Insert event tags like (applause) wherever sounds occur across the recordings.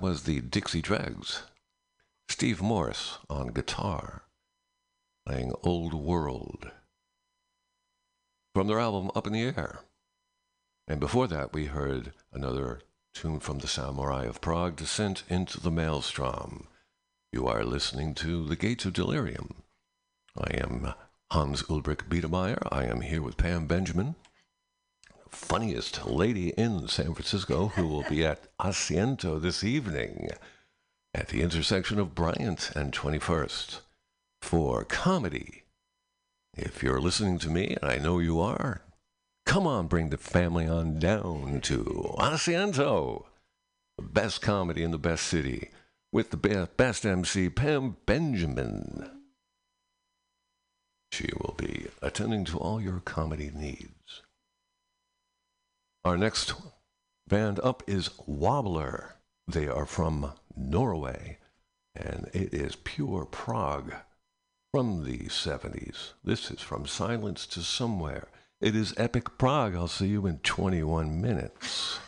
Was the Dixie Dregs. Steve Morse on guitar, playing Old World from their album Up in the Air. And before that, we heard another tune from the Samurai of Prog, Descent into the Maelstrom. You are listening to The Gates of Delirium. I am Hans Ulrich Biedermeier. I am here with Pam Benjamin, funniest lady in San Francisco, who will be at (laughs) Asiento this evening at the intersection of Bryant and 21st for comedy. If you're listening to me, and I know you are, come on, bring the family on down to Asiento, the best comedy in the best city, with the best MC, Pam Benjamin. She will be attending to all your comedy needs. Our next band up is Wobbler. They are from Norway, and it is pure prog from the 70s. This is From Silence to Somewhere. It is Epic Prog. I'll see you in 21 minutes.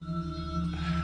(laughs)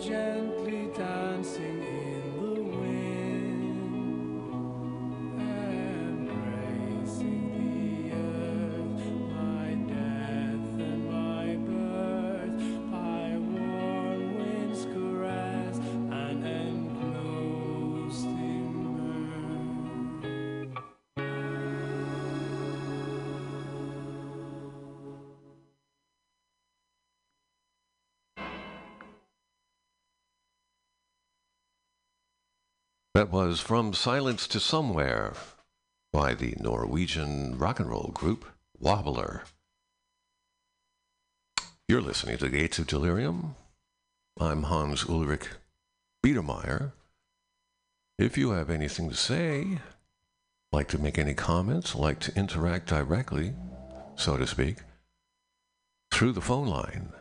so That was From Silence to Somewhere by the Norwegian rock and roll group Wobbler. You're listening to Gates of Delirium. I'm Hans Ulrich Biedermeier. If you have anything to say, like to make any comments, like to interact directly, so to speak, through the phone line,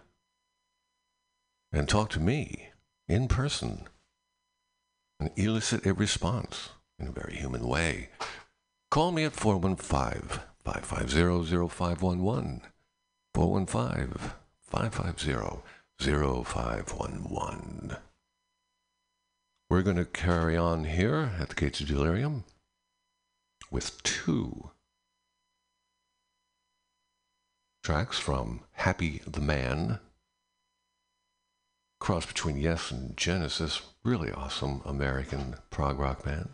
and talk to me in person and elicit a response in a very human way. Call me at 415 550 0511. 415 550 0511. We're going to carry on here at the Gates of Delirium with two tracks from Happy the Man cross between Yes and Genesis. Really awesome American prog rock band.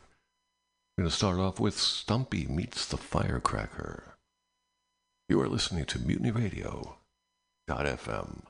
We're going to start off with Stumpy Meets the Firecracker. You are listening to Mutiny Radio. FM.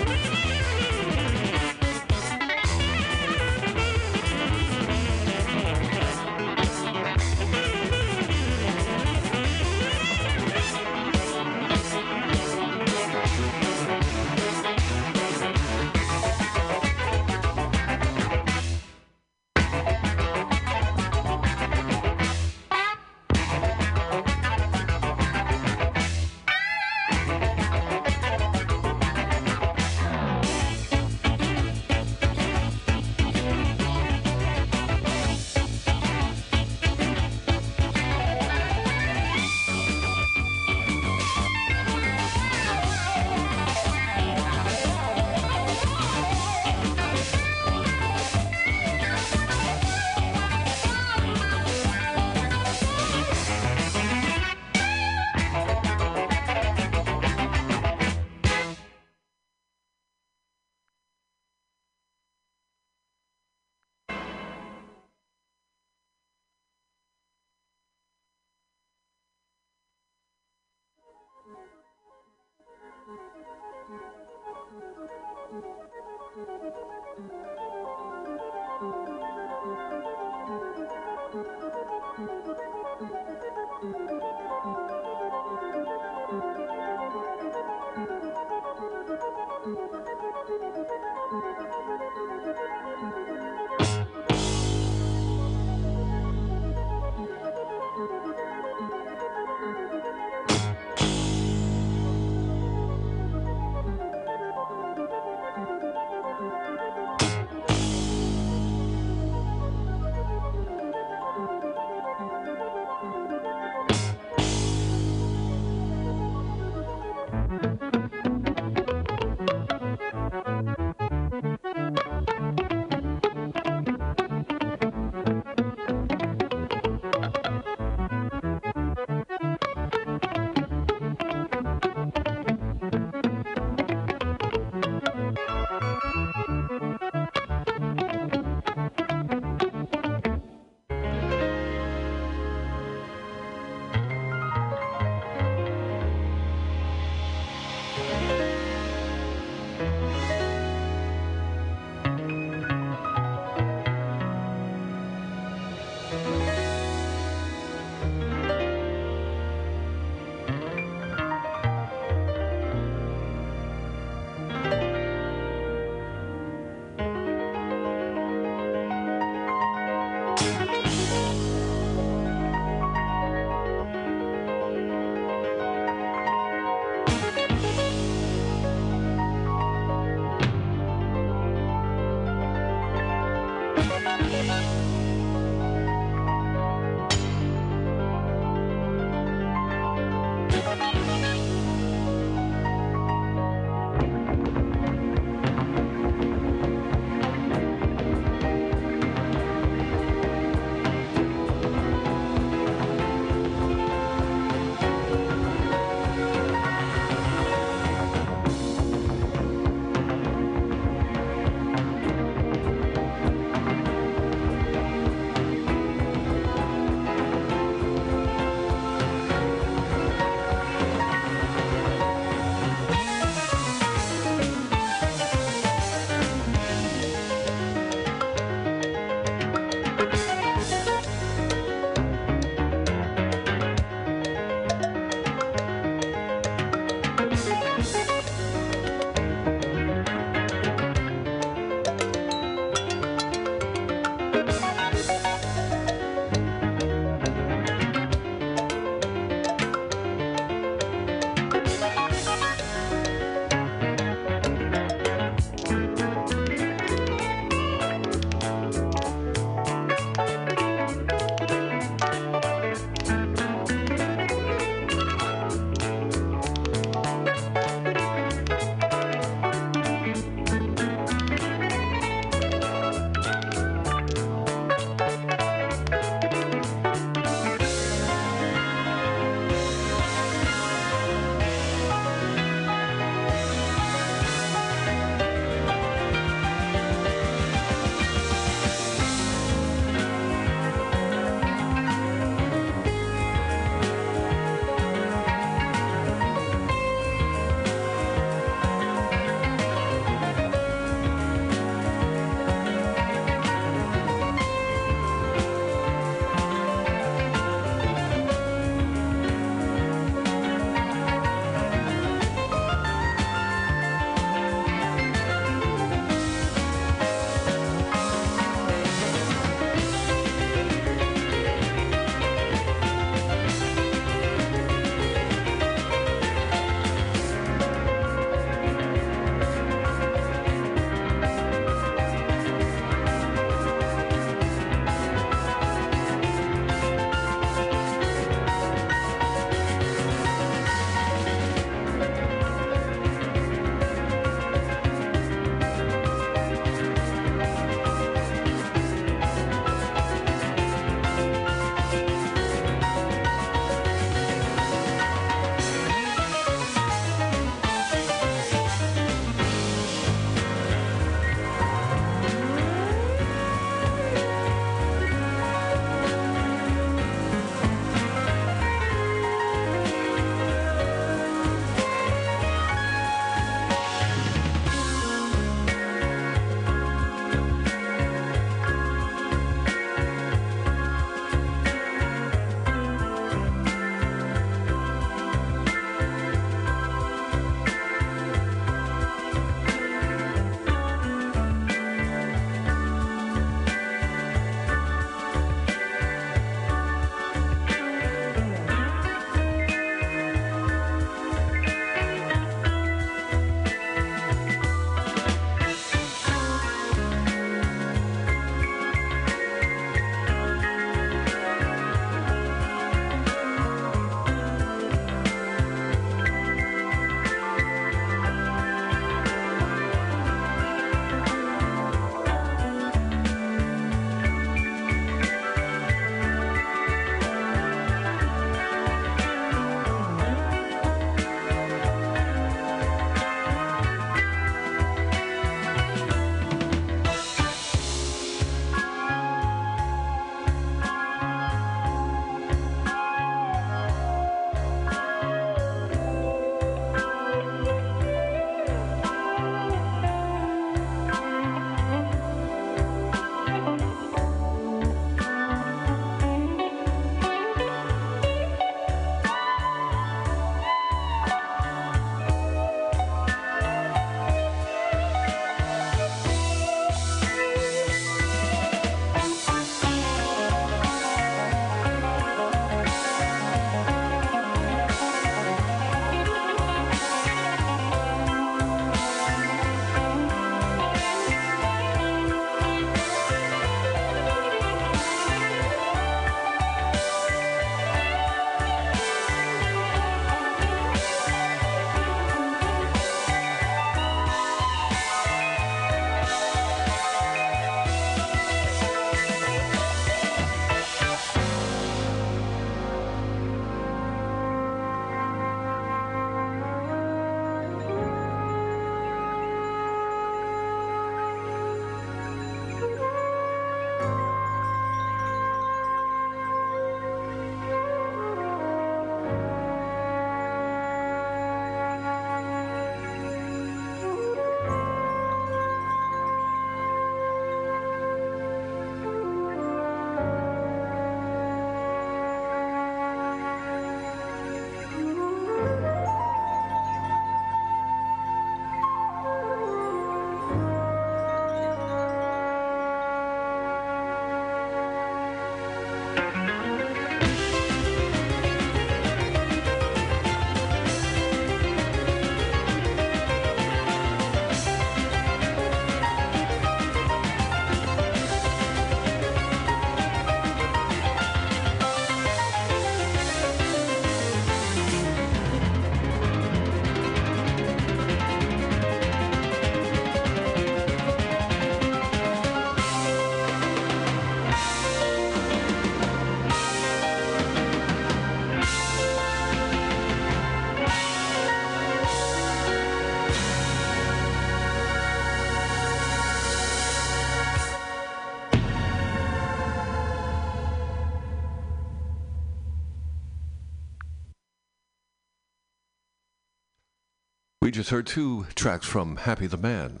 Just heard two tracks from Happy the Man.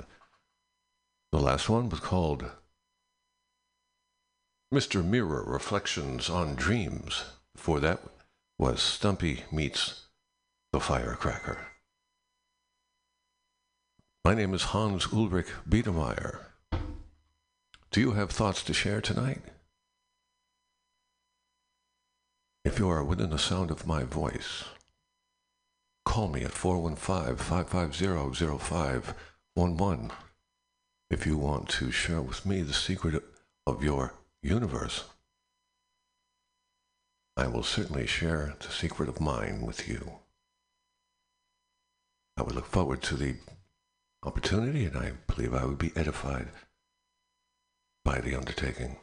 The last one was called Mr. Mirror Reflections on Dreams. Before that was Stumpy Meets the Firecracker. My name is Hans Ulrich Biedermeier. Do you have thoughts to share tonight? If you are within the sound of my voice, call me at 415-550-0511 if you want to share with me the secret of your universe. I will certainly share the secret of mine with you. I would look forward to the opportunity, and I believe I would be edified by the undertaking.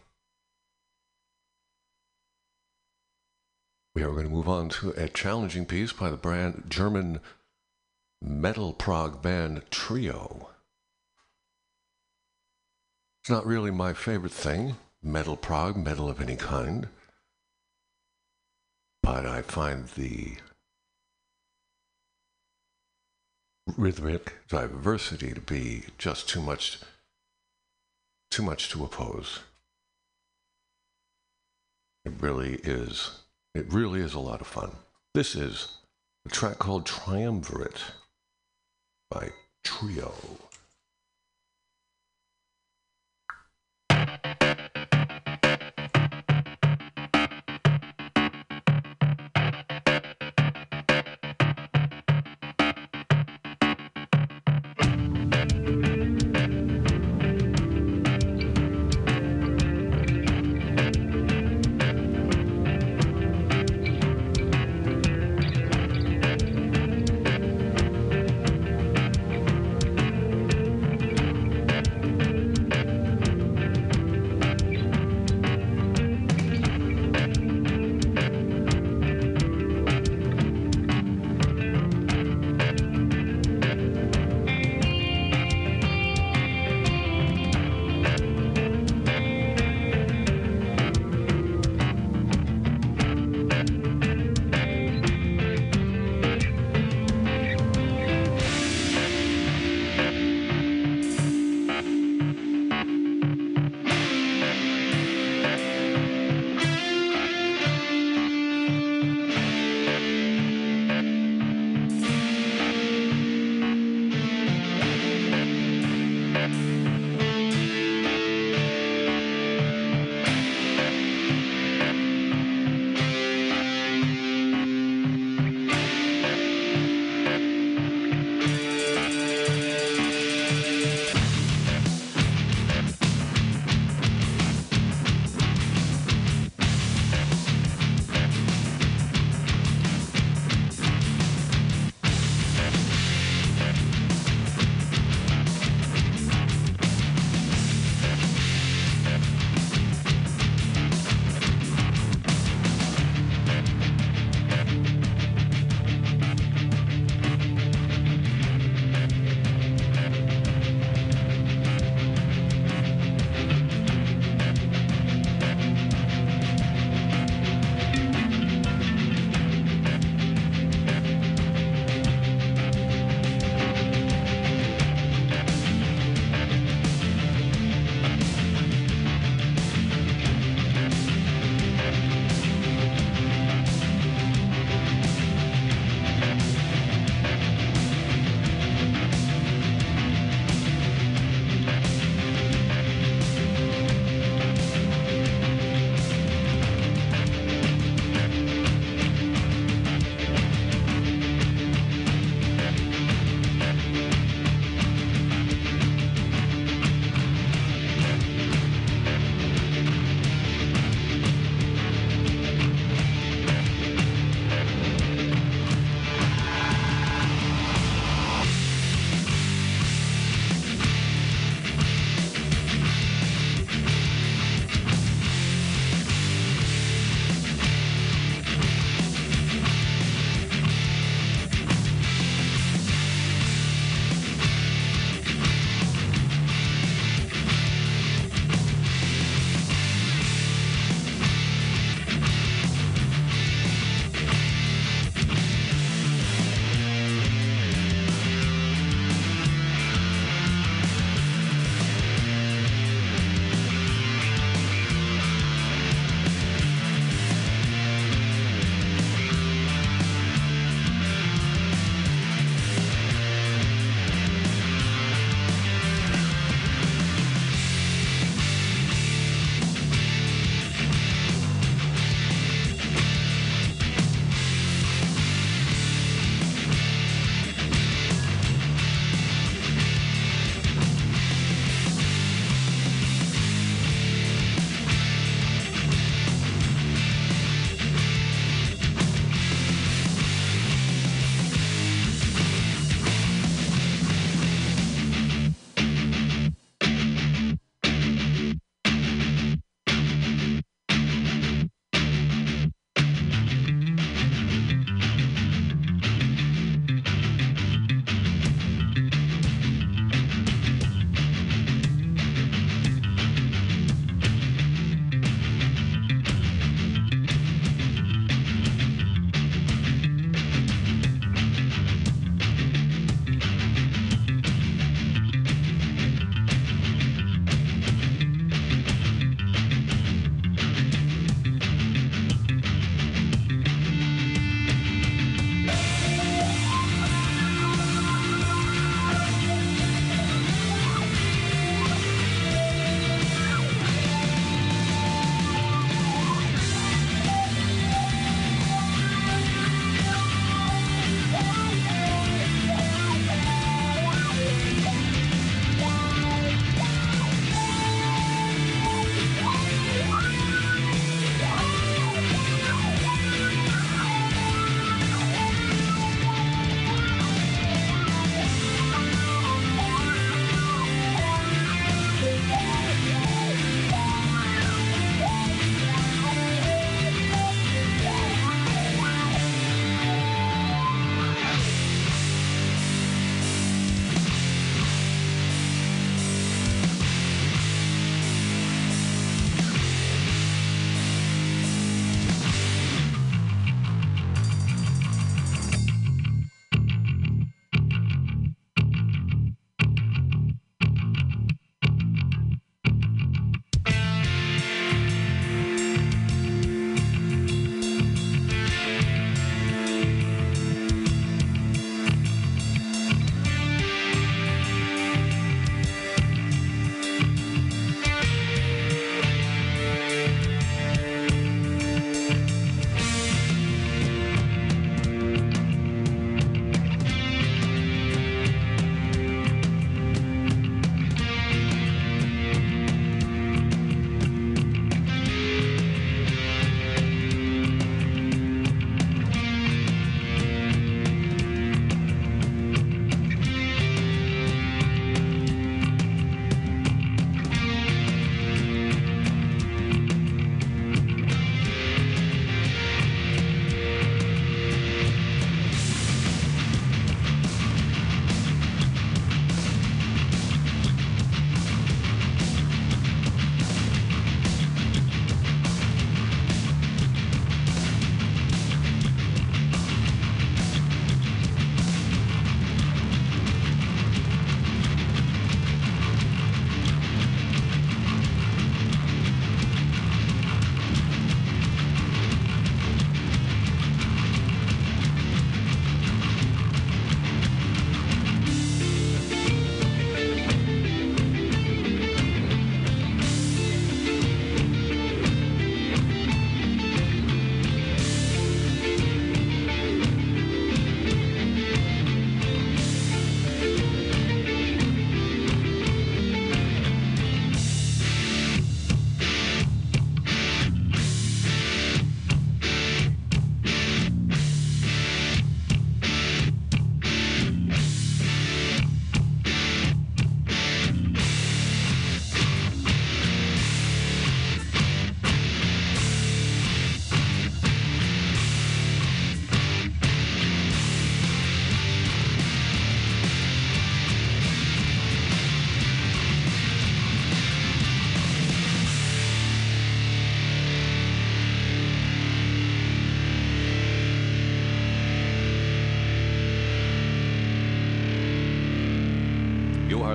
We are going to move on to a challenging piece by the brand German metal prog band Trio. It's not really my favorite thing, metal prog, metal of any kind, but I find the rhythmic diversity to be just too much too much to oppose. It really is. It really is a lot of fun. This is a track called Triumvirate by Trio.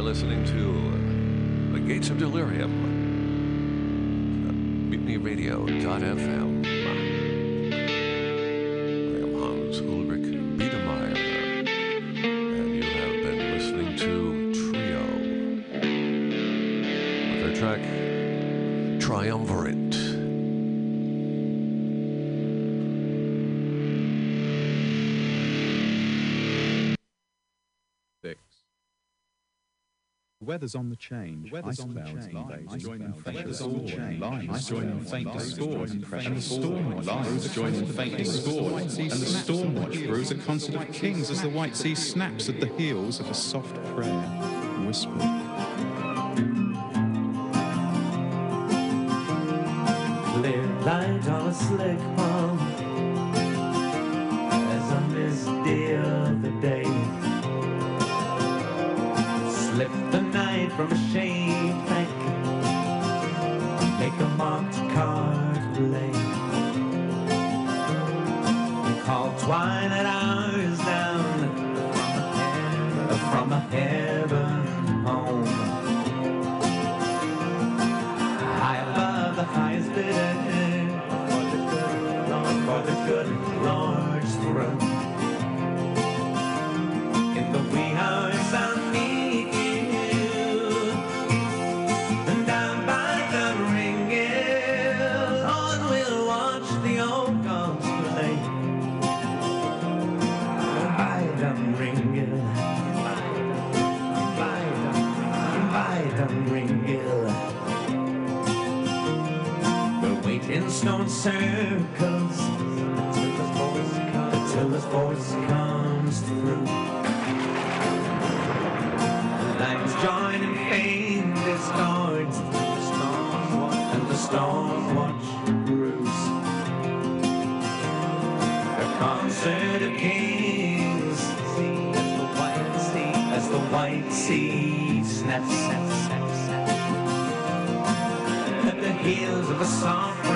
Are listening to The Gates of Delirium. Weather's on the change. The weather's on the change. Lines join in faint discord. Lines join faint discord. And the storm watch lines join in faint discord. And the storm watch brews a concert of kings as the white sea snaps at the heels of a soft prayer. Whisper. Clear light on a slick from a shade bank Make a marked card play. Call twilight hours down. From a heaven circles. Until his voice comes, until his voice comes through. The lines join and the storm watch, and the storm watch brews. A concert of kings, as the white sea, as the white sea snaps, at the heels of a soft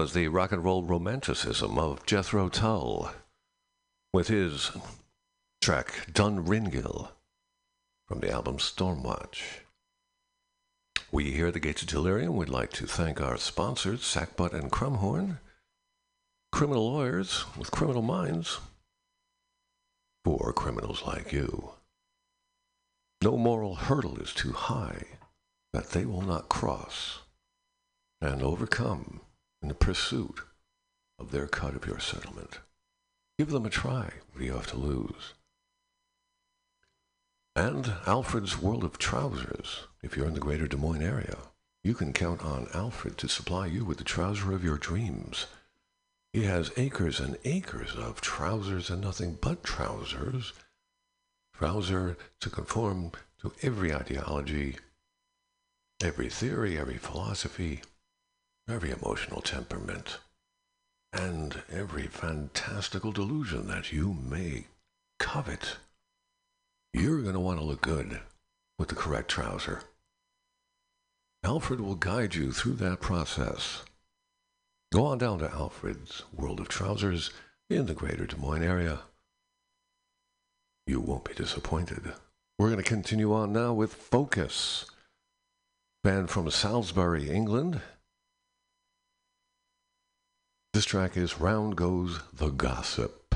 was the rock and roll romanticism of Jethro Tull with his track Dun Ringil from the album Stormwatch. We here at the Gates of Delirium would like to thank our sponsors, Sackbutt and Crumhorn, criminal lawyers with criminal minds for criminals like you. No moral hurdle is too high that they will not cross and overcome in the pursuit of their cut of your settlement. Give them a try. What do you have to lose? And Alfred's World of Trousers. If you're in the greater Des Moines area, you can count on Alfred to supply you with the trouser of your dreams. He has acres and acres of trousers and nothing but trousers. Trouser to conform to every ideology, every theory, every philosophy, every emotional temperament, and every fantastical delusion that you may covet. You're going to want to look good with the correct trouser. Alfred will guide you through that process. Go on down to Alfred's World of Trousers in the greater Des Moines area. You won't be disappointed. We're going to continue on now with Focus, band from Salisbury, England. This track is Round Goes the Gossip.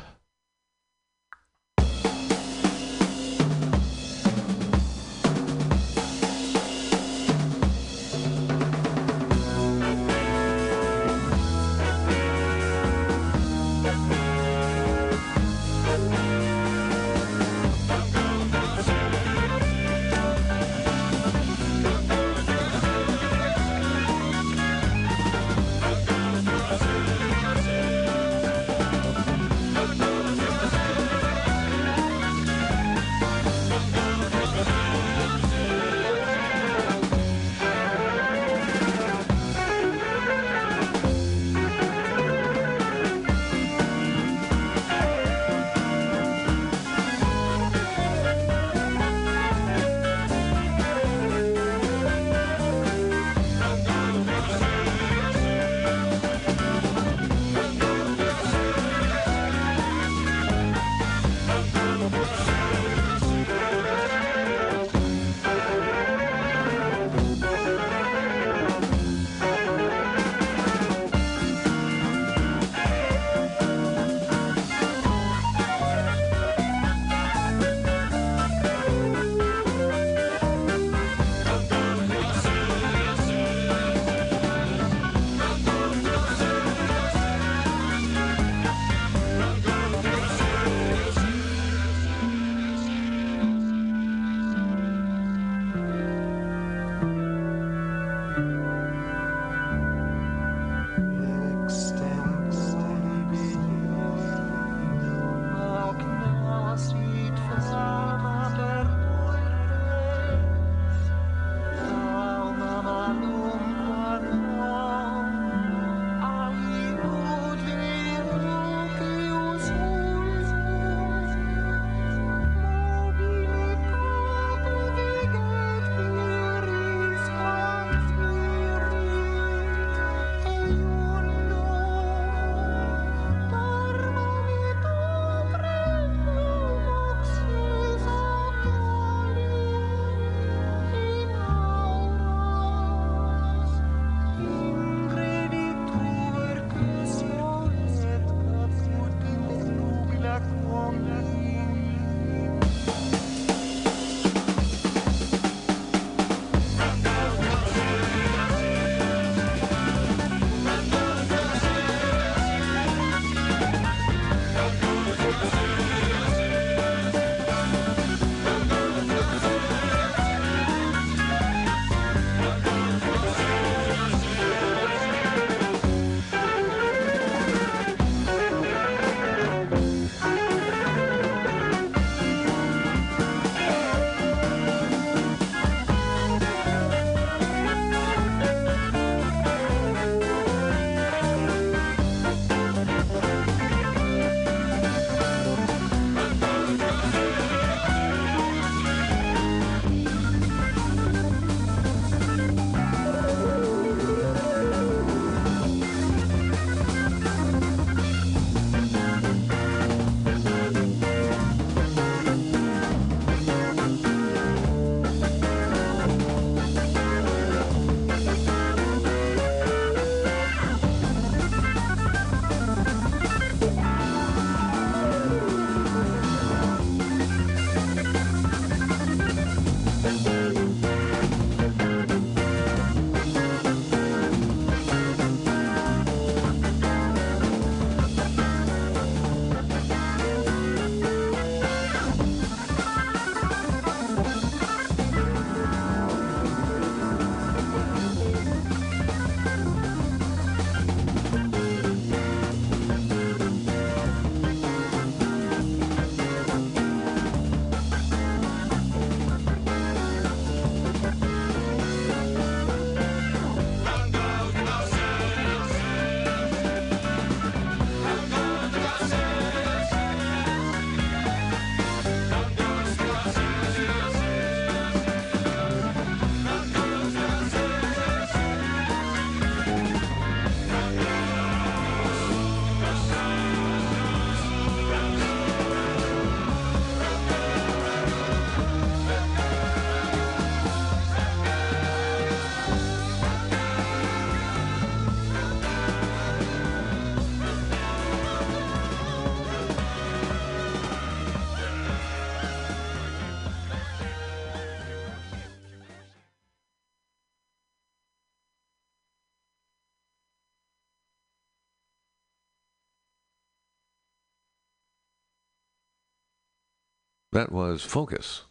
That was Focus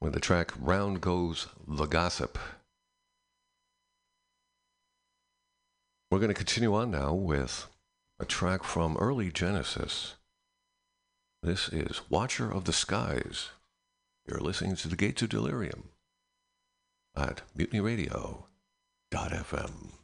with the track Round Goes the Gossip. We're going to continue on now with a track from early Genesis. This is Watcher of the Skies. You're listening to the Gates of Delirium at mutinyradio.fm.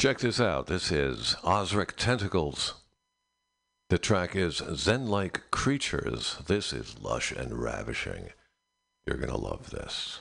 Check this out. This is Ozric Tentacles. The track is Zen Like Creatures. This is lush and ravishing. You're going to love this.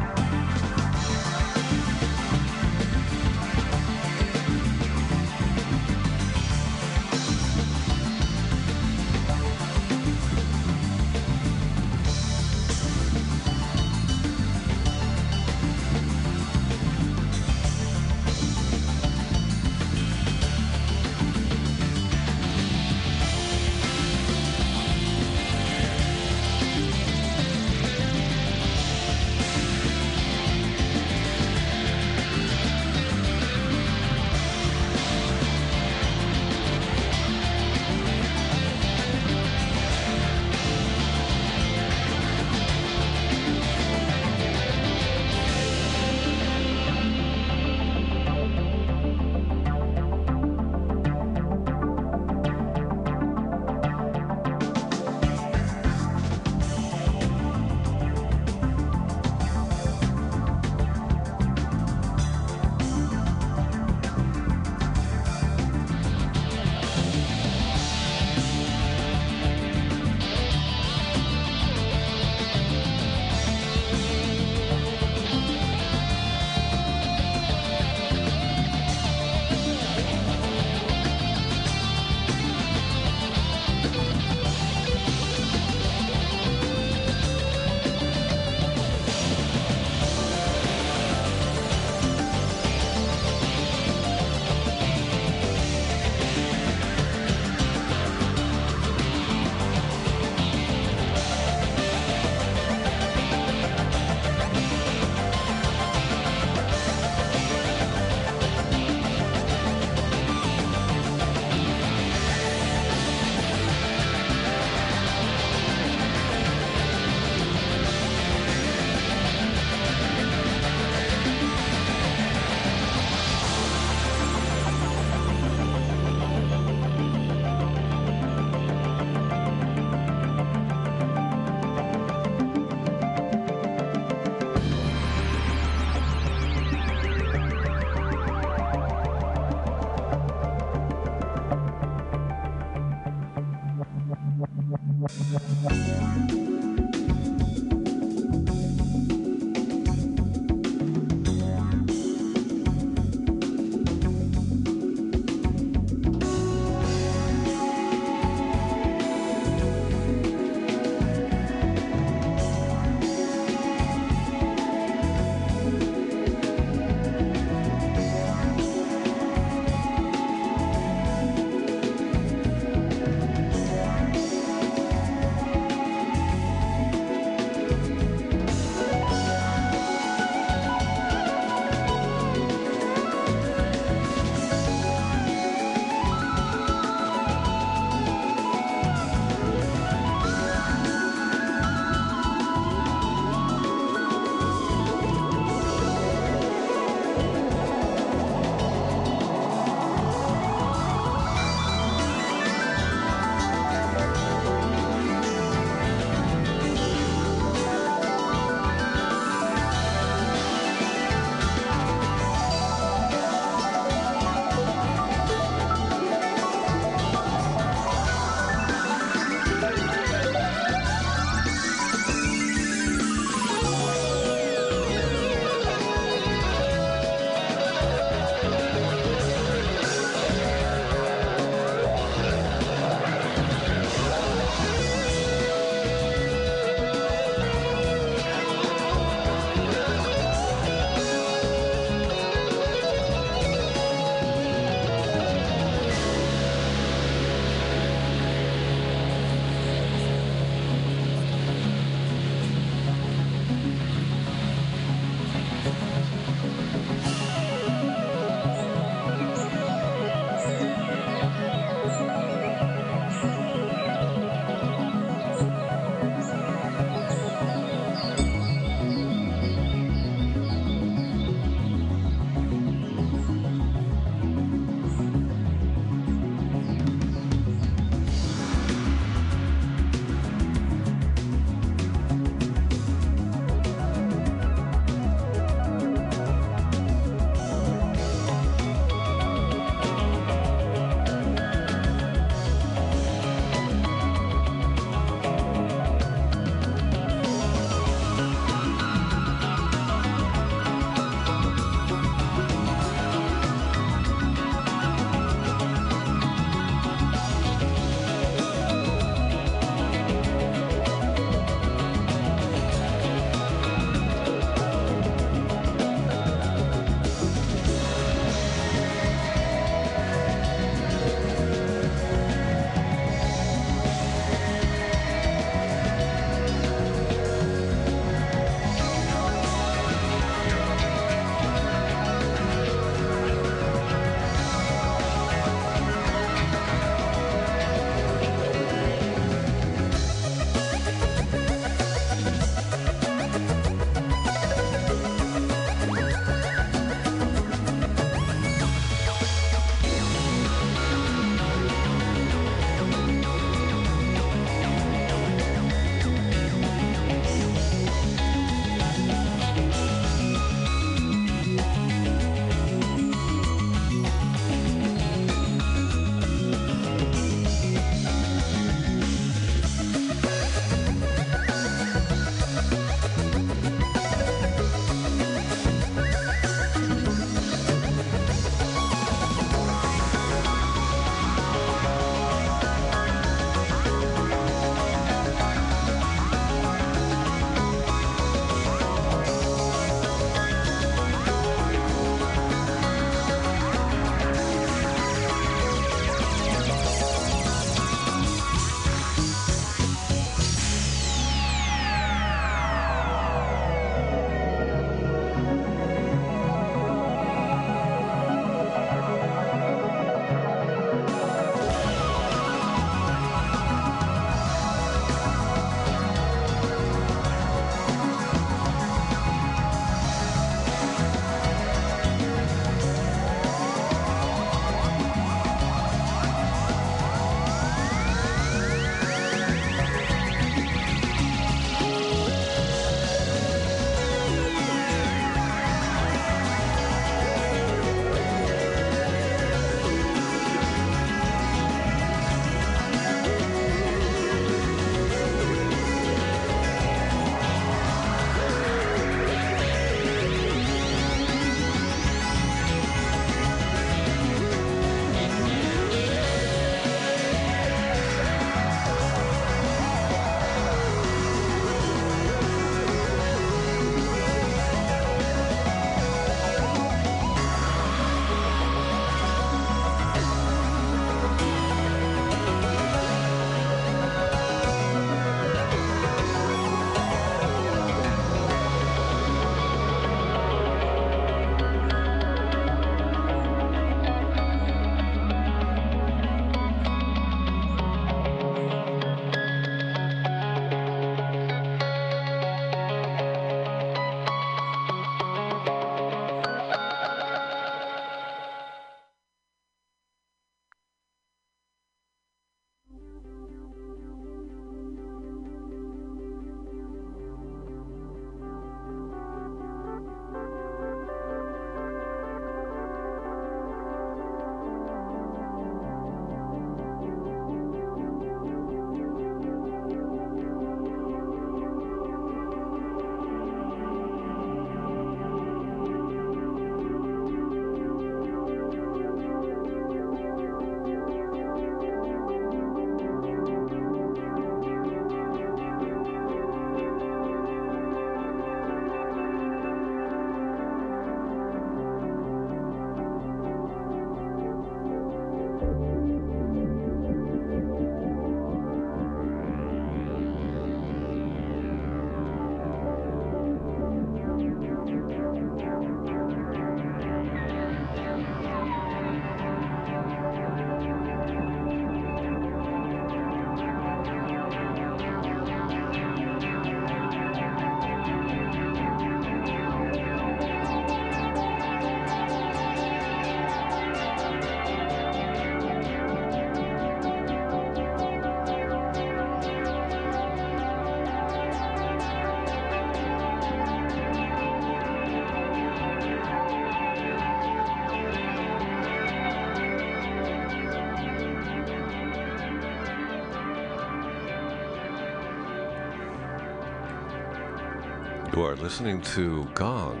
You are listening to Gong.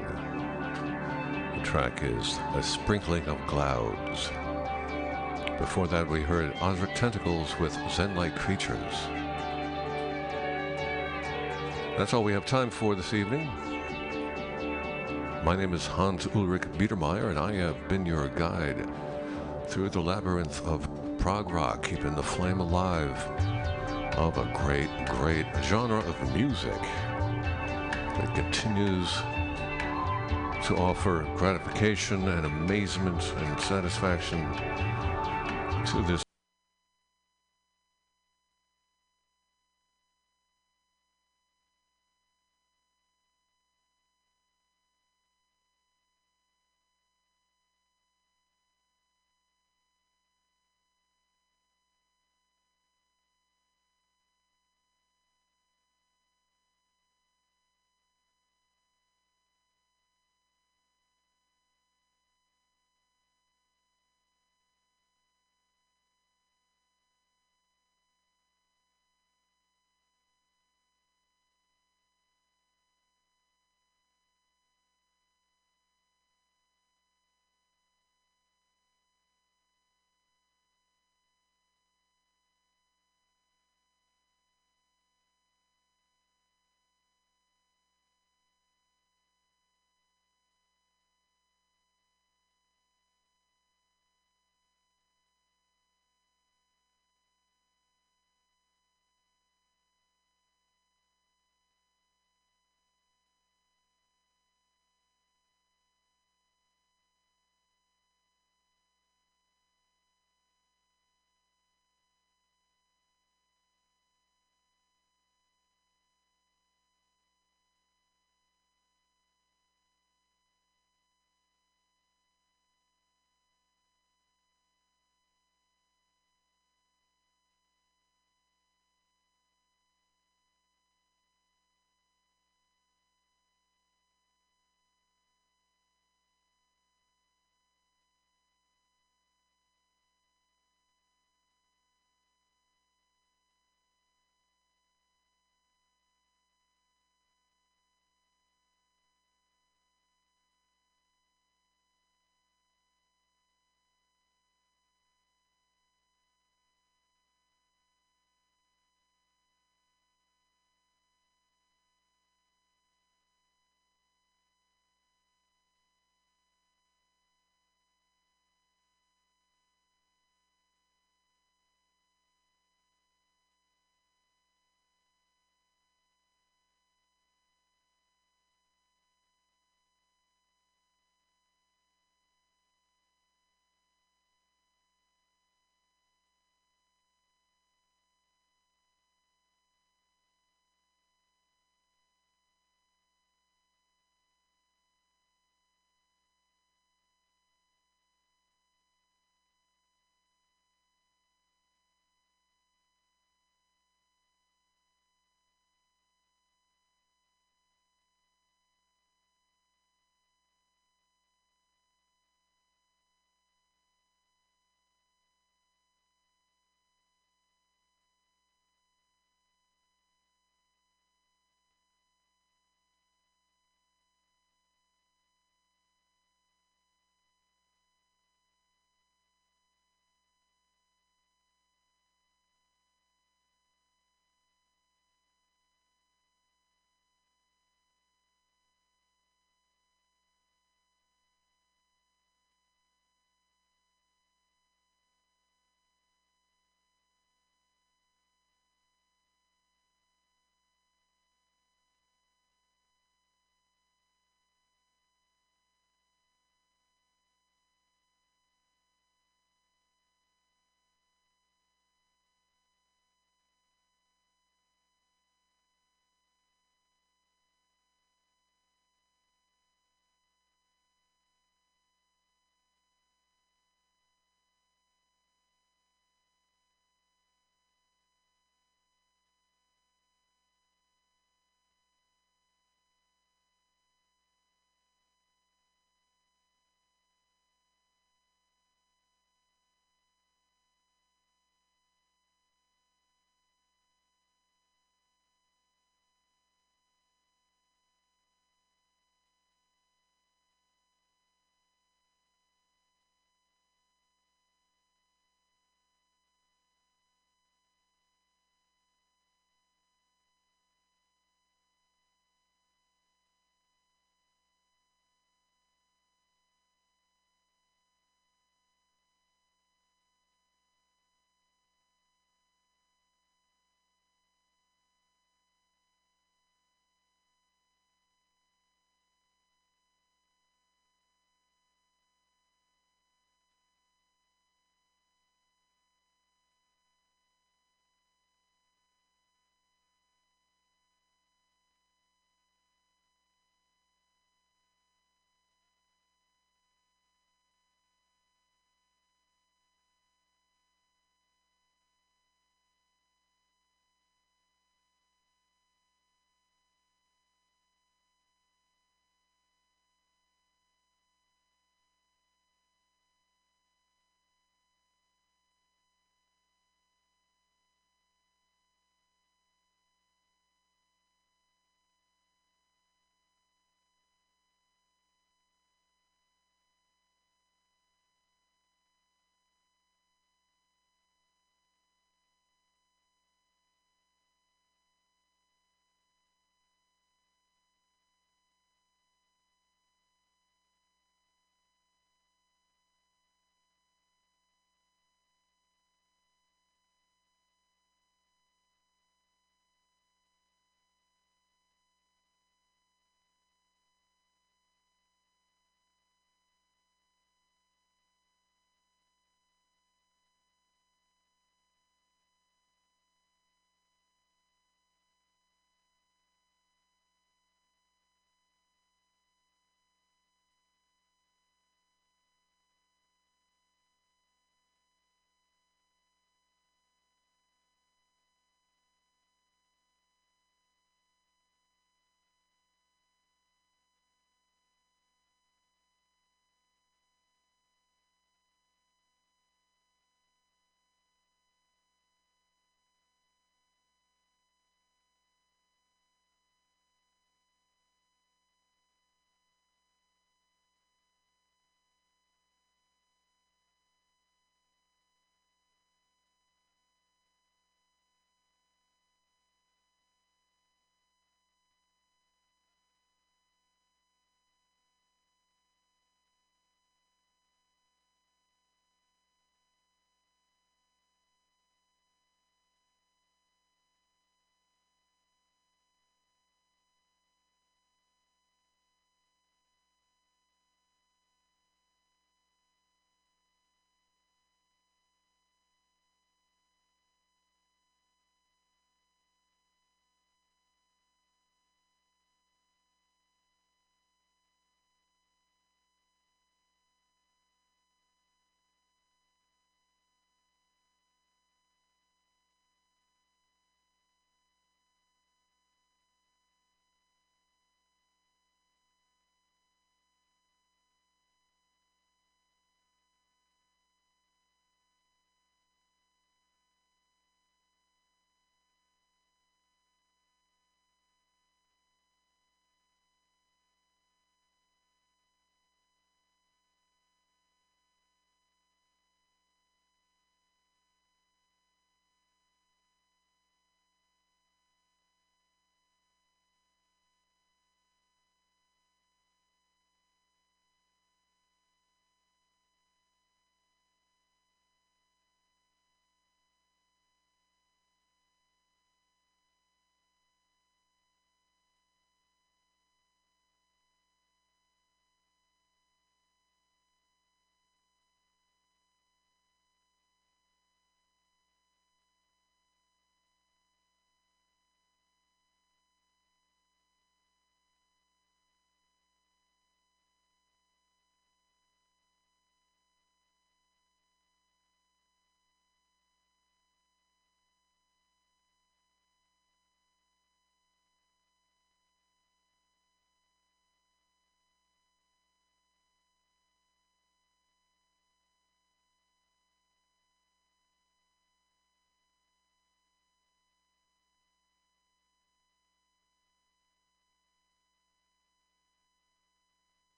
The track is A Sprinkling of Clouds. Before that, we heard Ozric Tentacles with Zen Like Creatures. That's all we have time for this evening. My name is Hans Ulrich Biedermeier, and I have been your guide through the labyrinth of prog rock, keeping the flame alive of a great, great genre of music that continues to offer gratification and amazement and satisfaction to this